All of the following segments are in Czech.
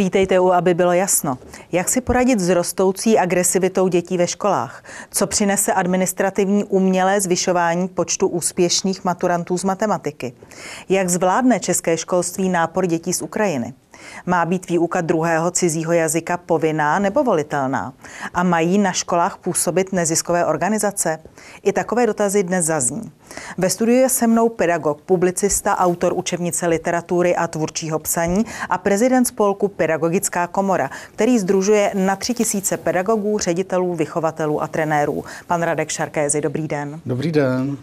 Vítejte u, aby bylo jasno. Jak si poradit s rostoucí agresivitou dětí ve školách? Co přinese administrativní umělé zvyšování počtu úspěšných maturantů z matematiky? Jak zvládne české školství nápor dětí z Ukrajiny? Má být výuka druhého cizího jazyka povinná nebo volitelná? A mají na školách působit neziskové organizace? I takové dotazy dnes zazní. Ve studiu je se mnou pedagog, publicista, autor učebnice literatury a tvůrčího psaní a prezident spolku Pedagogická komora, který združuje na tři tisíce pedagogů, ředitelů, vychovatelů a trenérů. Pan Radek Šarkézy, dobrý den. Dobrý den.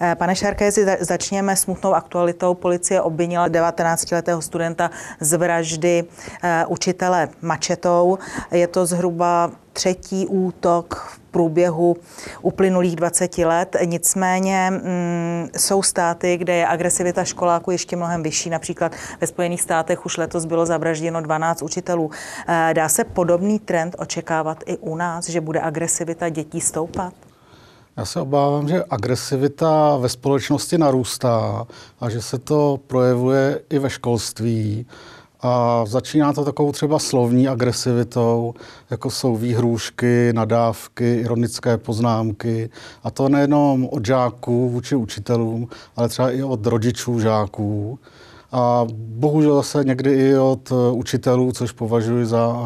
Eh, pane Šarkézy, začněme smutnou aktualitou. Policie obvinila 19-letého studenta z vraždy eh, učitele mačetou. Je to zhruba třetí útok v průběhu uplynulých 20 let. Nicméně mm, jsou státy, kde je agresivita školáků ještě mnohem vyšší. Například ve Spojených státech už letos bylo zavražděno 12 učitelů. Eh, dá se podobný trend očekávat i u nás, že bude agresivita dětí stoupat? Já se obávám, že agresivita ve společnosti narůstá a že se to projevuje i ve školství. A začíná to takovou třeba slovní agresivitou, jako jsou výhrůžky, nadávky, ironické poznámky. A to nejenom od žáků vůči učitelům, ale třeba i od rodičů žáků. A bohužel zase někdy i od učitelů, což považuji za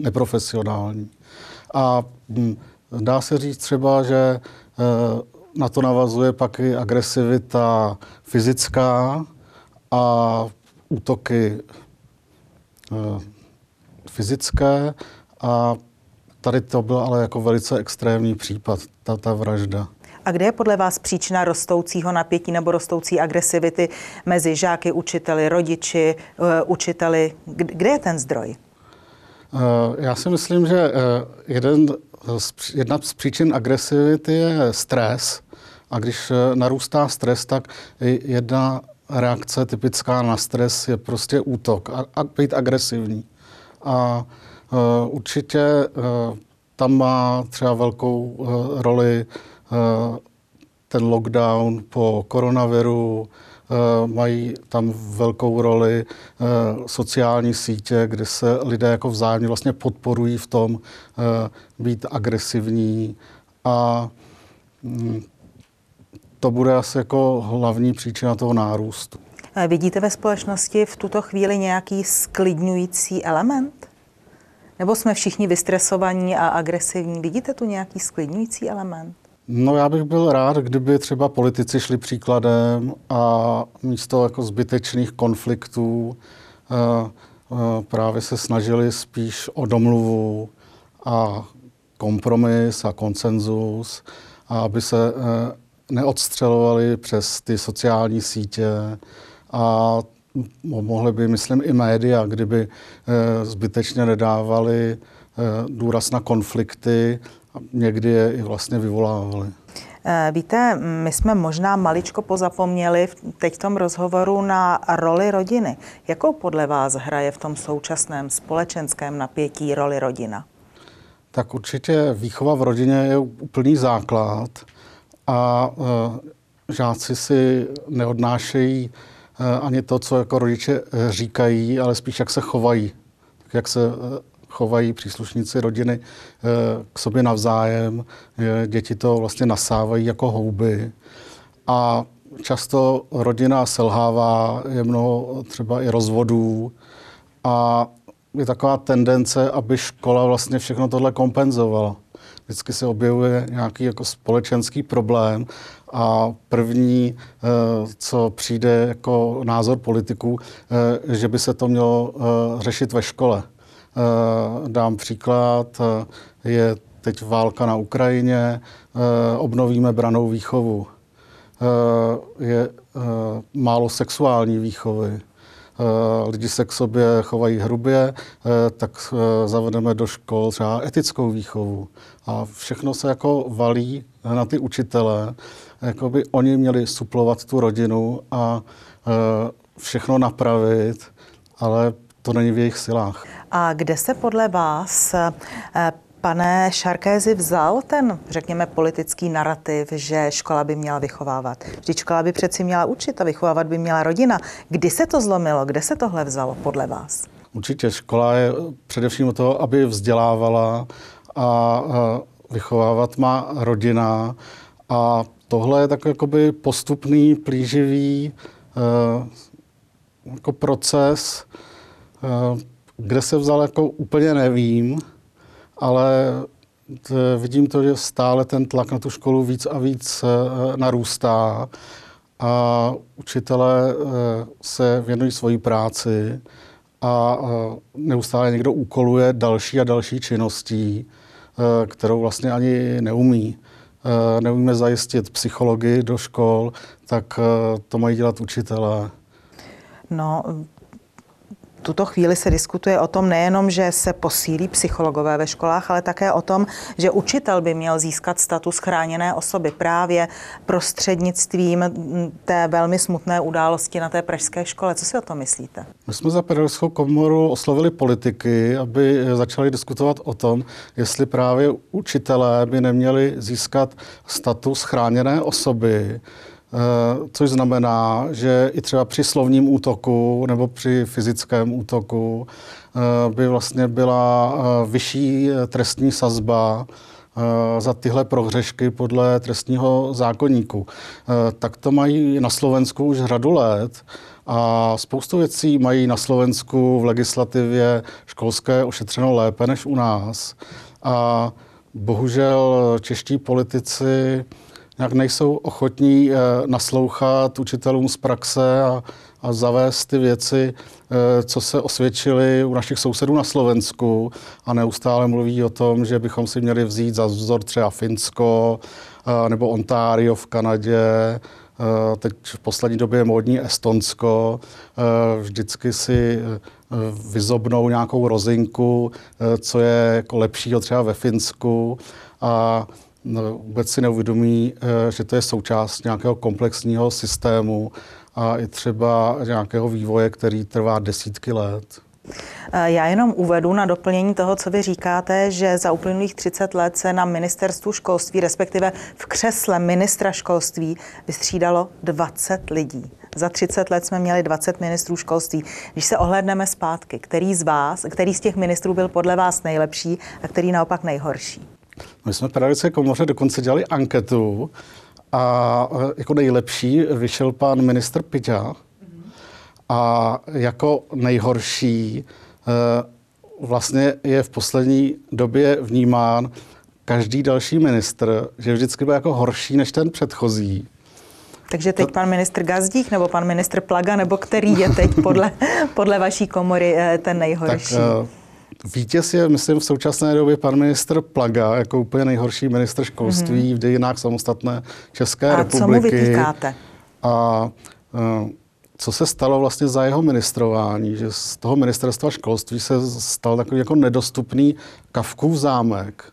neprofesionální. A hm, dá se říct třeba, že Eh, na to navazuje pak i agresivita fyzická a útoky eh, fyzické a tady to byl ale jako velice extrémní případ, ta, ta vražda. A kde je podle vás příčina rostoucího napětí nebo rostoucí agresivity mezi žáky, učiteli, rodiči, eh, učiteli? Kde je ten zdroj? Já si myslím, že jeden Jedna z příčin agresivity je stres. A když eh, narůstá stres, tak jedna reakce typická na stres je prostě útok a, a být agresivní. A uh, určitě uh, tam má třeba velkou uh, roli uh, ten lockdown po koronaviru, Eh, mají tam velkou roli eh, sociální sítě, kde se lidé jako vzájemně vlastně podporují v tom eh, být agresivní a mm, to bude asi jako hlavní příčina toho nárůstu. Vidíte ve společnosti v tuto chvíli nějaký sklidňující element? Nebo jsme všichni vystresovaní a agresivní? Vidíte tu nějaký sklidňující element? No já bych byl rád, kdyby třeba politici šli příkladem a místo jako zbytečných konfliktů uh, uh, právě se snažili spíš o domluvu a kompromis a konsenzus a aby se uh, neodstřelovali přes ty sociální sítě a mohly by, myslím, i média, kdyby zbytečně nedávali důraz na konflikty a někdy je i vlastně vyvolávali. Eh, víte, my jsme možná maličko pozapomněli teď v tom rozhovoru na roli rodiny. Jakou podle vás hraje v tom současném společenském napětí roli rodina? Tak určitě výchova v rodině je úplný základ a e, žáci si neodnášejí e, ani to, co jako rodiče říkají, ale spíš jak se chovají, tak jak se chovají příslušníci rodiny k sobě navzájem. Děti to vlastně nasávají jako houby. A často rodina selhává, je mnoho třeba i rozvodů a je taková tendence, aby škola vlastně všechno tohle kompenzovala. Vždycky se objevuje nějaký jako společenský problém a první, eh, co přijde jako názor politiků, eh, že by se to mělo řešit ve škole. Eh, dám příklad, eh, je teď válka na Ukrajině, eh, obnovíme branou výchovu. Je málo sexuální výchovy. Lidi se k sobě chovají hrubě, tak zavedeme do škol třeba etickou výchovu. A všechno se jako valí na ty učitele, jako by oni měli suplovat tu rodinu a všechno napravit, ale to není v jejich silách. A kde se podle vás eh, Pane Šarkézi vzal ten, řekněme, politický narrativ, že škola by měla vychovávat. Vždyť škola by přeci měla učit a vychovávat by měla rodina. Kdy se to zlomilo? Kde se tohle vzalo podle vás? Určitě škola je především o toho, aby vzdělávala a vychovávat má rodina. A tohle je takový jakoby postupný, plíživý jako proces, kde se vzal, jako úplně nevím, ale vidím to, že stále ten tlak na tu školu víc a víc narůstá a učitelé se věnují svoji práci a neustále někdo úkoluje další a další činností, e, kterou vlastně ani neumí. E, neumíme zajistit psychologii do škol, tak e, to mají dělat učitelé. No, tuto chvíli se diskutuje o tom nejenom, že se posílí psychologové ve školách, ale také o tom, že učitel by měl získat status chráněné osoby právě prostřednictvím té velmi smutné události na té pražské škole. Co si o tom myslíte? My jsme za pedagogickou komoru oslovili politiky, aby začali diskutovat o tom, jestli právě učitelé by neměli získat status chráněné osoby, Eh, což znamená, že i třeba při slovním útoku nebo při fyzickém útoku eh, by vlastně byla eh, vyšší trestní sazba za tyhle prohřešky podle trestního zákonníku. Tak to mají na Slovensku už řadu let a spoustu věcí mají na Slovensku v legislativě školské ošetřeno lépe než u nás. A bohužel čeští politici nějak nejsou ochotní eh, naslouchat učitelům z praxe a, a zavést ty věci, eh, co se osvědčily u našich sousedů na Slovensku. A neustále mluví o tom, že bychom si měli vzít za vzor třeba Finsko eh, nebo Ontario v Kanadě, teď v poslední době je módní Estonsko, vždycky si vyzobnou nějakou rozinku, co je jako lepšího třeba ve Finsku. A vůbec si neuvědomí, eh, že to je součást nějakého komplexního systému a i třeba nějakého vývoje, který trvá desítky let. Eh, já jenom uvedu na doplnění toho, co vy říkáte, že za uplynulých 30 let se na ministerstvu školství, respektive v křesle ministra školství, vystřídalo 20 lidí. Za 30 let jsme měli 20 ministrů školství. Když se ohledneme zpátky, který z vás, který z těch ministrů byl podle vás nejlepší a který naopak nejhorší? My jsme v pedagogické komoře dokonce dělali anketu a e, jako nejlepší vyšel pan ministr Piťa a jako nejhorší e, vlastně je v poslední době vnímán každý další ministr, že vždycky byl jako horší než ten předchozí. Takže teď pan ministr Gazdík nebo pan ministr Plaga, nebo který je teď podle, podle vaší komory e, ten nejhorší? Tak, Vítěz je, myslím, v současné době pan ministr Plaga, jako úplně nejhorší ministr školství mm-hmm. v dějinách samostatné České a republiky. A co mu vytýkáte? A uh, co se stalo vlastně za jeho ministrování, že z toho ministerstva školství se stal takový jako nedostupný Kavkův zámek,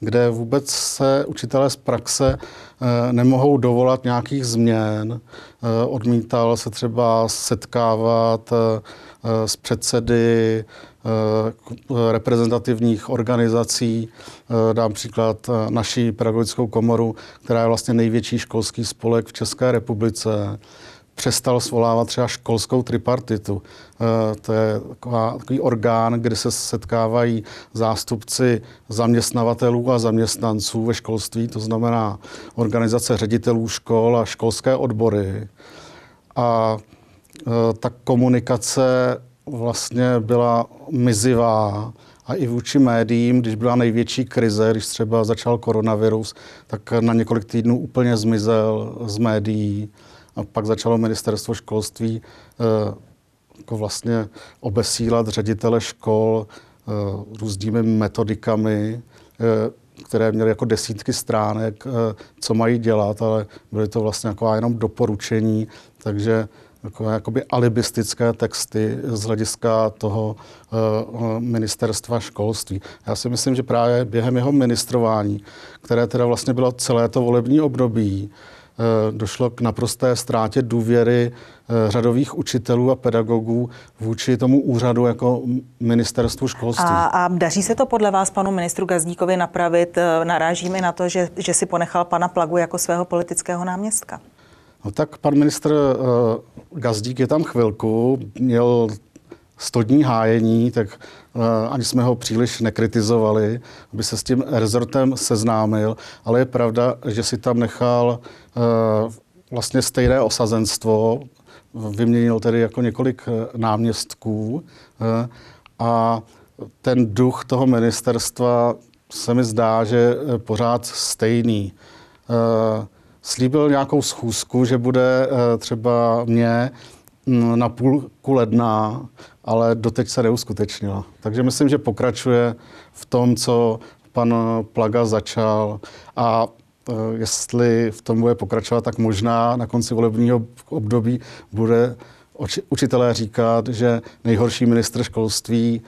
kde vůbec se učitelé z praxe uh, nemohou dovolat nějakých změn. Uh, odmítal se třeba setkávat s předsedy Eh, reprezentativních organizací. Eh, dám příklad eh, naší pedagogickou komoru, která je vlastně největší školský spolek v České republice přestal svolávat třeba školskou tripartitu. To je takový orgán, kde se setkávají zástupci zaměstnavatelů a zaměstnanců ve školství, to znamená organizace ředitelů škol a školské odbory. A ta komunikace vlastně byla mizivá a i vůči médiím, když byla největší krize, když třeba začal koronavirus, tak na několik týdnů úplně zmizel z médií. A pak začalo ministerstvo školství eh, jako vlastně obesílat ředitele škol eh, různými metodikami, eh, které měly jako desítky stránek, co mají dělat, ale byly to vlastně jako jenom doporučení, takže takové jakoby alibistické texty z hlediska toho uh, ministerstva školství. Já si myslím, že právě během jeho ministrování, které teda vlastně bylo celé to volební období, uh, došlo k naprosté ztrátě důvěry uh, řadových učitelů a pedagogů vůči tomu úřadu jako ministerstvu školství. A, a daří se to podle vás panu ministru Gazdíkovi napravit? Narážíme na to, že, že si ponechal pana Plagu jako svého politického náměstka. No tak pan ministr uh, Gazdík je tam chvilku, měl 100 dní hájení, tak ani jsme ho příliš nekritizovali, aby se s tím rezortem seznámil, ale je pravda, že si tam nechal vlastně stejné osazenstvo, vyměnil tedy jako několik náměstků a ten duch toho ministerstva se mi zdá, že pořád stejný. Slíbil nějakou schůzku, že bude třeba mě mm, na půlku ledna, ale doteď se neuskutečnila. Takže myslím, že pokračuje v tom, co pan Plaga začal a e, jestli v tom bude pokračovat, tak možná na konci volebního období bude učitelé říkat, že nejhorší ministr školství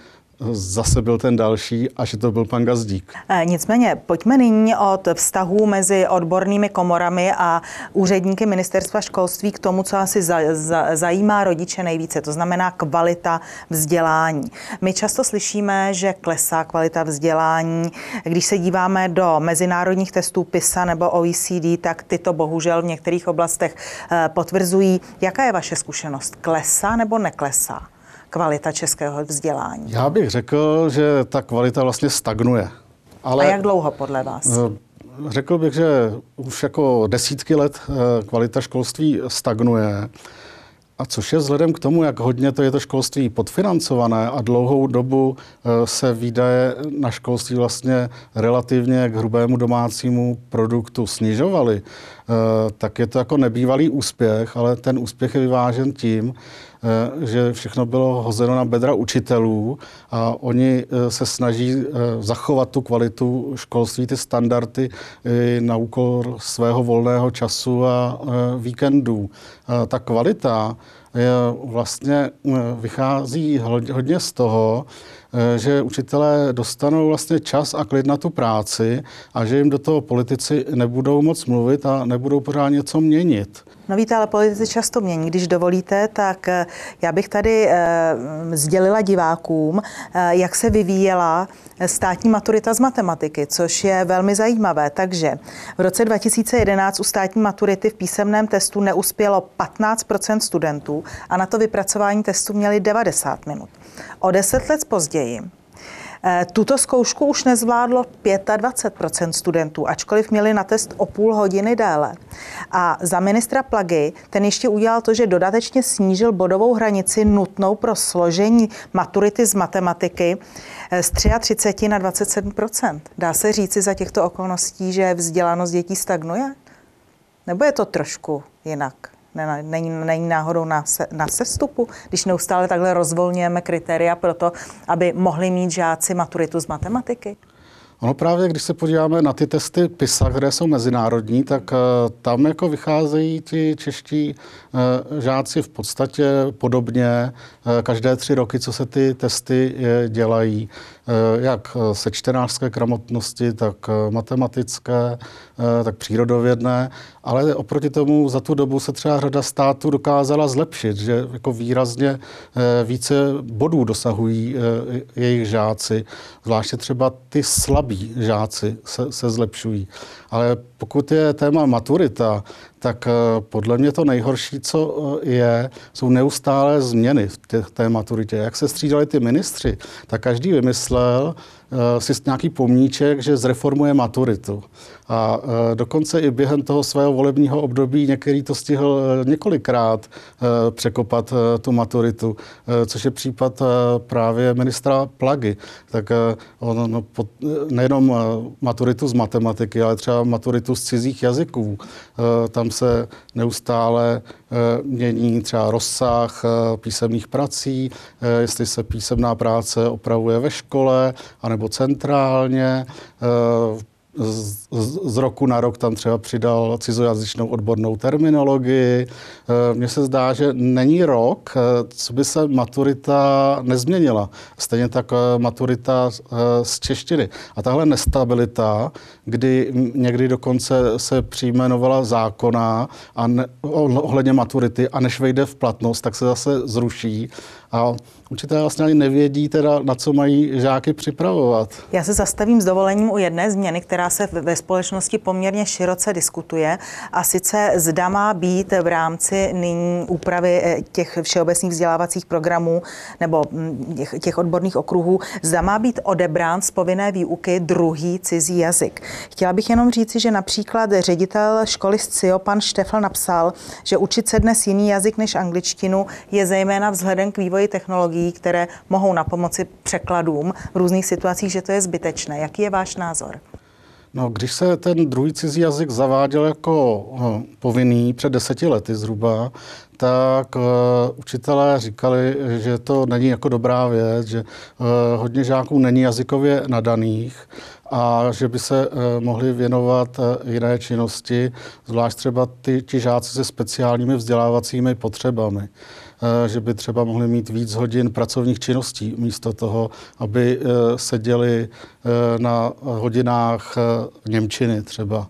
zase byl ten další a že to byl pan Gazdík. E, nicméně, pojďme nyní od vztahů mezi odbornými komorami a úředníky ministerstva školství k tomu, co asi za, za, zajímá rodiče nejvíce, to znamená kvalita vzdělání. My často slyšíme, že klesá kvalita vzdělání. Když se díváme do mezinárodních testů PISA nebo OECD, tak tyto bohužel v některých oblastech e, potvrzují. Jaká je vaše zkušenost? Klesá nebo neklesá? Kvalita českého vzdělání? Já bych řekl, že ta kvalita vlastně stagnuje. Ale A jak dlouho podle vás? Eh, řekl bych, že už jako desítky let eh, kvalita školství stagnuje. A což je vzhledem k tomu, jak hodně to je to školství podfinancované a dlouhou dobu eh, se výdaje na školství vlastně relativně k hrubému domácímu produktu snižovaly, tak je to jako nebývalý úspěch, ale ten úspěch je vyvážen tím, že všechno bylo hozeno na bedra učitelů a oni eh, se snaží eh, zachovat tu kvalitu školství, ty standardy na úkor svého volného času a víkendů. Ta kvalita je vlastně vychází hodně z toho, že učitelé dostanou vlastně čas a klid na tu práci a že jim do toho politici nebudou moc mluvit a nebudou pořád něco měnit. No víte, ale politici často mění. Když dovolíte, tak eh, já bych tady eh, sdělila divákům, eh, jak se vyvíjela státní maturita z matematiky, což je velmi zajímavé. Takže v roce 2011 u státní maturity v písemném testu neuspělo 15% studentů a na to vypracování testu měli 90 minut. O deset let později tuto zkoušku už nezvládlo 25% studentů, ačkoliv měli na test o půl hodiny déle. A za ministra Plagy ten ještě udělal to, že dodatečně snížil bodovou hranici nutnou pro složení maturity z matematiky eh, z 33 na 27% Dá se říci za těchto okolností, že vzdělanost dětí stagnuje? Nebo je to trošku jinak? Není, není náhodou na, se, na sestupu, když neustále takhle rozvolňujeme kritéria pro to, aby mohli mít žáci maturitu z matematiky? Ono právě, když se podíváme na ty testy PISA, které jsou mezinárodní, tak uh, tam jako vycházejí ti čeští uh, žáci v podstatě podobně uh, každé tři roky, co se ty testy dělají. Eh, jak eh, sečtenářské gramotnosti, tak eh, matematické, tak přírodovědné, ale oproti tomu za tu dobu se třeba řada států dokázala zlepšit, že jako výrazně více bodů dosahují jejich žáci, zvláště třeba ty slabí žáci se, se zlepšují. Ale pokud je téma maturita, tak eh, podle mě to nejhorší, co eh, je, jsou neustálé změny v té maturitě. Jak se střídali ty ministři, tak každý vymyslel, Eh, si nějaký pomníček, že zreformuje maturitu. A eh, dokonce i během toho svého volebního období některý to stihl eh, několikrát překopat tu maturitu, což je případ právě ministra Plagy. Tak on no, nejenom maturitu z matematiky, ale třeba maturitu z cizích jazyků. Tam se neustále mění třeba rozsah písemných prací, jestli se písemná práce opravuje ve škole, anebo nebo centrálně. Eh, z, roku na rok tam třeba přidal cizojazyčnou odbornou terminologii. Eh, mně se zdá, že není rok, eh, co by se maturita nezměnila. Stejně tak maturita z češtiny. A tahle nestabilita, kdy někdy dokonce se přijme novela zákona a ne, ohledně maturity a než vejde v platnost, tak se zase zruší. A učitelé vlastně ani nevědí teda, na co mají žáky připravovat. Já se zastavím s dovolením u jedné změny, která se ve společnosti poměrně široce diskutuje a sice zda má být v rámci nyní úpravy eh, těch všeobecných vzdělávacích programů nebo hm, těch, těch odborných okruhů, zda má být odebrán z povinné výuky druhý cizí jazyk. Chtěla bych jenom říci, že například ředitel školy z CIO, pan Štefl, napsal, že učit se dnes jiný jazyk než angličtinu je zejména vzhledem k vývoji technologií, které mohou na pomoci překladům v různých situacích, že to je zbytečné. Jaký je váš názor? No, když se ten druhý cizí jazyk zaváděl jako no, povinný před deseti lety zhruba, tak uh, učitelé říkali, že to není jako dobrá věc, že uh, hodně žáků není jazykově nadaných a že by se uh, mohli věnovat uh, jiné činnosti, zvlášť třeba ty, ti žáci se speciálními vzdělávacími potřebami. Uh, že by třeba mohli mít víc hodin pracovních činností místo toho, aby uh, seděli uh, na hodinách Němčiny třeba.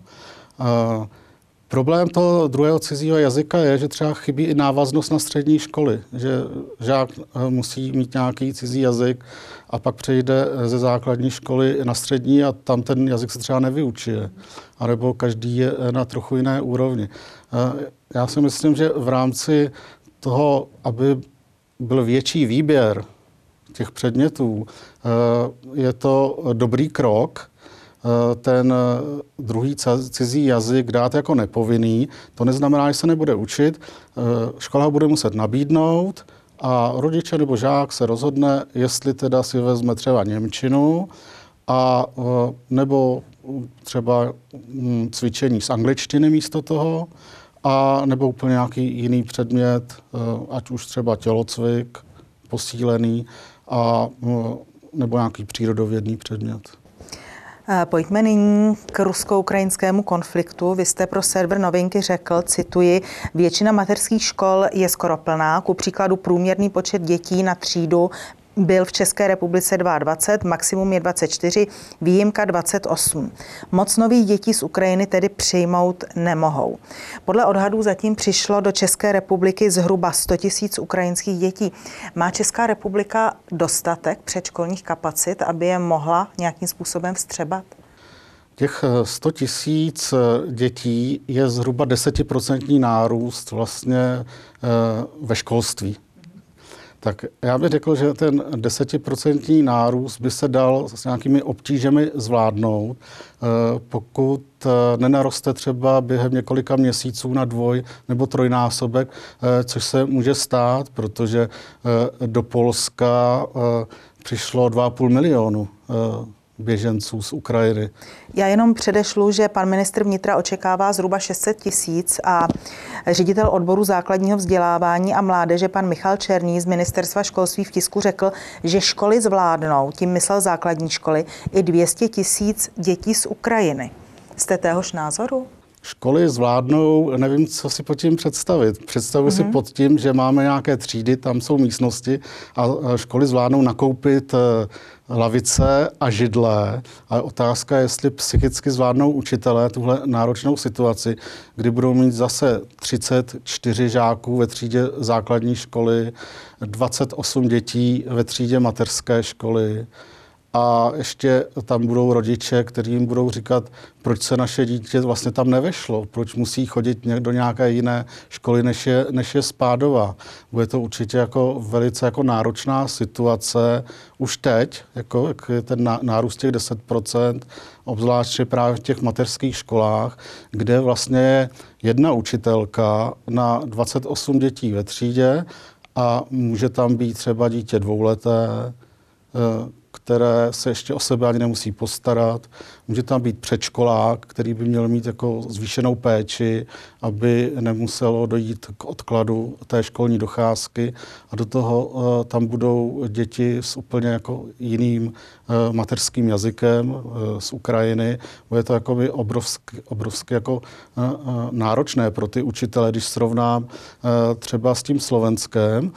Problém toho druhého cizího jazyka je, že třeba chybí i návaznost na střední školy, že žák eh, musí mít nějaký cizí jazyk a pak přejde eh, ze základní školy na střední a tam ten jazyk se třeba nevyučuje. Nebo každý je eh, na trochu jiné úrovni. Já si myslím, že v rámci toho, aby byl větší výběr těch předmětů, je to dobrý krok, Eh, ten eh, druhý cizí jazyk dát jako nepovinný. To neznamená, že se nebude učit. Eh, škola ho bude muset nabídnout a rodiče nebo žák se rozhodne, jestli teda si vezme třeba Němčinu a nebo třeba hm, cvičení z angličtiny místo toho, a nebo úplně nějaký jiný předmět, ať už třeba tělocvik, posílený, a, nebo nějaký přírodovědný předmět. Pojďme nyní k rusko-ukrajinskému konfliktu. Vy jste pro server Novinky řekl, cituji, většina mateřských škol je skoro plná. Ku příkladu průměrný počet dětí na třídu byl v České republice 22, maximum je 24, výjimka 28. Moc nových dětí z Ukrajiny tedy přijmout nemohou. Podle odhadů zatím přišlo do České republiky zhruba 100 tisíc ukrajinských dětí. Má Česká republika dostatek předškolních kapacit, aby je mohla nějakým způsobem vstřebat? Těch 100 tísíc eh, dětí je zhruba desetiprocentní nárůst vlastně eh, ve školství. Tak já bych řekl, že ten desetiprocentní nárůst by se dal s nějakými obtížemi zvládnout, eh, pokud eh, nenaroste třeba během několika měsíců na dvoj nebo trojnásobek, eh, což se může stát, protože do Polska přišlo 2,5 milionu běženců z Ukrajiny. Já jenom předešlu, že pan ministr vnitra očekává zhruba 600 tisíc a ředitel odboru základního vzdělávání a mládeže pan Michal Černý z ministerstva školství v tisku řekl, že školy zvládnou, tím myslel základní školy, i 200 tisíc dětí z Ukrajiny. Jste téhož názoru? Školy zvládnou, nevím, co si pod tím představit. Představuji mm-hmm. si mhm. pod tím, že máme nějaké třídy, tam jsou místnosti a školy zvládnou nakoupit eh, lavice a židle. A otázka je, jestli psychicky zvládnou učitelé tuhle náročnou situaci, kdy budou mít zase 34 žáků ve třídě základní školy, 28 dětí ve třídě mateřské školy, a ještě tam budou rodiče, kteří jim budou říkat, proč se naše dítě vlastně tam nevešlo, proč musí chodit do nějaké jiné školy, než je, než je Spádová. Bude to určitě jako velice jako náročná situace už teď, jako, jak je ten nárůst těch 10%, obzvláště právě v těch mateřských školách, kde vlastně je jedna učitelka na 28 dětí ve třídě a může tam být třeba dítě dvouleté, eh, které se ještě o sebe ani nemusí postarat. Může tam být předškolák, který by měl mít jako zvýšenou péči, aby nemuselo dojít k odkladu té školní docházky a do toho uh, tam budou děti s úplně jako jiným uh, mateřským jazykem uh, z Ukrajiny. Bude to jako by obrovsky, obrovsky jako náročné pro ty učitele, když srovnám třeba s tím Slovenskem,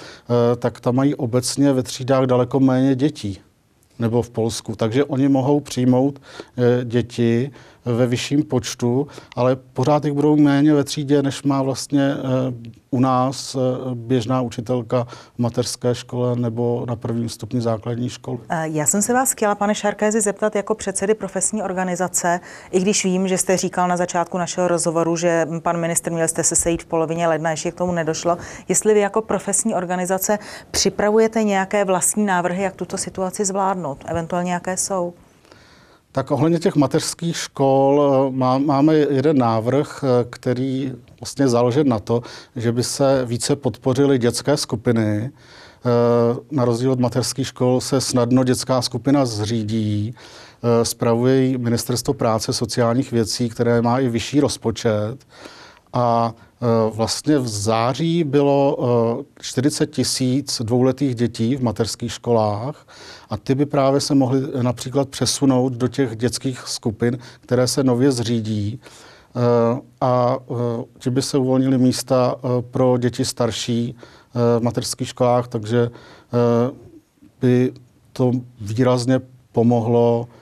tak tam mají obecně ve třídách daleko méně dětí nebo v Polsku. Takže oni mohou přijmout eh, děti ve vyšším počtu, ale pořád jich budou méně ve třídě, než má vlastně u nás běžná učitelka v mateřské škole nebo na prvním stupni základní školy. Já jsem se vás chtěla, pane Šarkézi, zeptat jako předsedy profesní organizace, i když vím, že jste říkal na začátku našeho rozhovoru, že pan ministr měl jste se sejít v polovině ledna, ještě k tomu nedošlo. Jestli vy jako profesní organizace připravujete nějaké vlastní návrhy, jak tuto situaci zvládnout, eventuálně jaké jsou? Tak ohledně těch mateřských škol eh, má, máme jeden návrh, eh, který vlastně založen na to, že by se více podpořily dětské skupiny. Eh, na rozdíl od mateřských škol se snadno dětská skupina zřídí. Spravuje Ministerstvo práce sociálních věcí, které má i vyšší rozpočet. A vlastně v září bylo 40 tisíc dvouletých dětí v mateřských školách a ty by právě se mohly například přesunout do těch dětských skupin, které se nově zřídí. Eh, a eh, ti by se uvolnili místa eh, pro děti starší v mateřských školách, takže by to výrazně pomohlo Eh,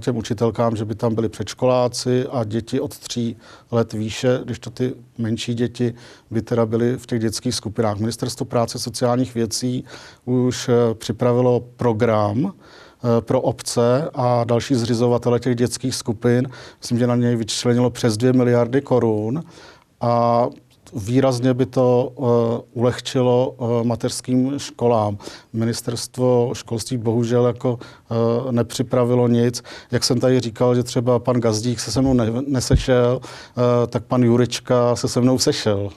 těm učitelkám, že by tam byli předškoláci a děti od tří let výše, když to ty menší děti by teda byly v těch dětských skupinách. Ministerstvo práce sociálních věcí už eh, připravilo program, eh, pro obce a další zřizovatele těch dětských skupin. Myslím, že na něj vyčlenilo přes 2 miliardy korun a výrazně by to uh, ulehčilo uh, mateřským školám. Ministerstvo školství bohužel jako uh, nepřipravilo nic. Jak jsem tady říkal, že třeba pan Gazdík se se mnou ne- nesešel, uh, tak pan Jurečka se se mnou sešel.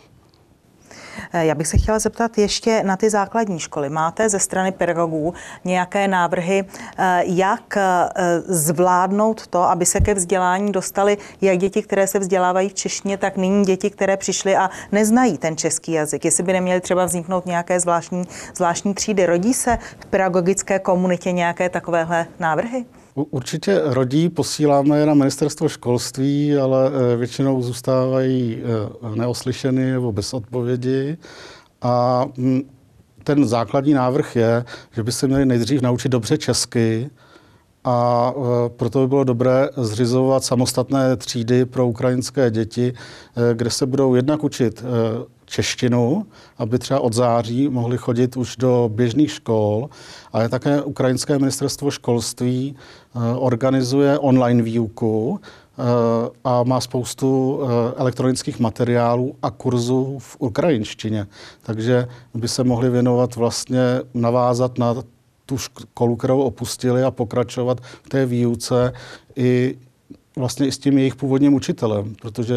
Eh, já bych se chtěla zeptat ještě na ty základní školy. Máte ze strany pedagogů nějaké návrhy, eh, jak eh, zvládnout to, aby se ke vzdělání dostali jak děti, které se vzdělávají v češtině, tak nyní děti, které přišly a neznají ten český jazyk. Jestli by neměly třeba vzniknout nějaké zvláštní, zvláštní třídy. Rodí se v pedagogické komunitě nějaké takovéhle návrhy? Určitě rodí, posíláme je na ministerstvo školství, ale eh, většinou zůstávají eh, neoslyšeny nebo bez odpovědi. A hm, ten základní návrh je, že by se měli nejdřív naučit dobře česky, a eh, proto by bylo dobré zřizovat samostatné třídy pro ukrajinské děti, kde se budou jednak učit češtinu, aby třeba od září mohli chodit už do běžných škol. Ale také Ukrajinské ministerstvo školství organizuje online výuku a má spoustu elektronických materiálů a kurzů v ukrajinštině. Takže by se mohli věnovat vlastně, navázat na tu školu, kterou opustili a pokračovat v té výuce i vlastně i s tím jejich původním učitelem, protože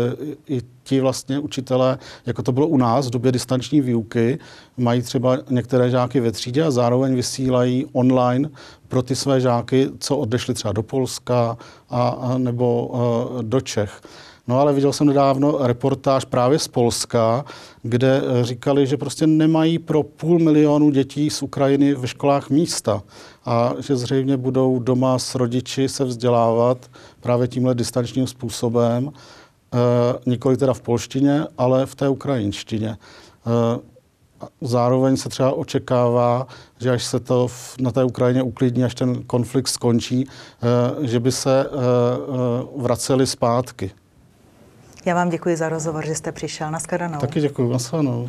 i ti vlastně učitelé, jako to bylo u nás v době distanční výuky, mají třeba některé žáky ve třídě a zároveň vysílají online pro ty své žáky, co odešli třeba do Polska a, a nebo a, do Čech. No ale viděl jsem nedávno reportáž právě z Polska, kde eh, říkali, že prostě nemají pro půl milionu dětí z Ukrajiny ve školách místa a že zřejmě budou doma s rodiči se vzdělávat právě tímhle distančním způsobem, e, nikoli teda v polštině, ale v té ukrajinštině. E, zároveň se třeba očekává, že až se to v, na té Ukrajině uklidní, až ten konflikt skončí, že by se vraceli zpátky. Já vám děkuji za rozhovor, že jste přišel. Naschledanou. Taky děkuji. Naschledanou.